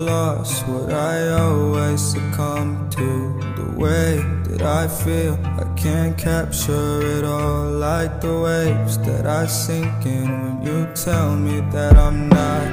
lost what I always succumb to. The way that I feel, I can't capture it all. Like the waves that I sink in when you tell me that I'm not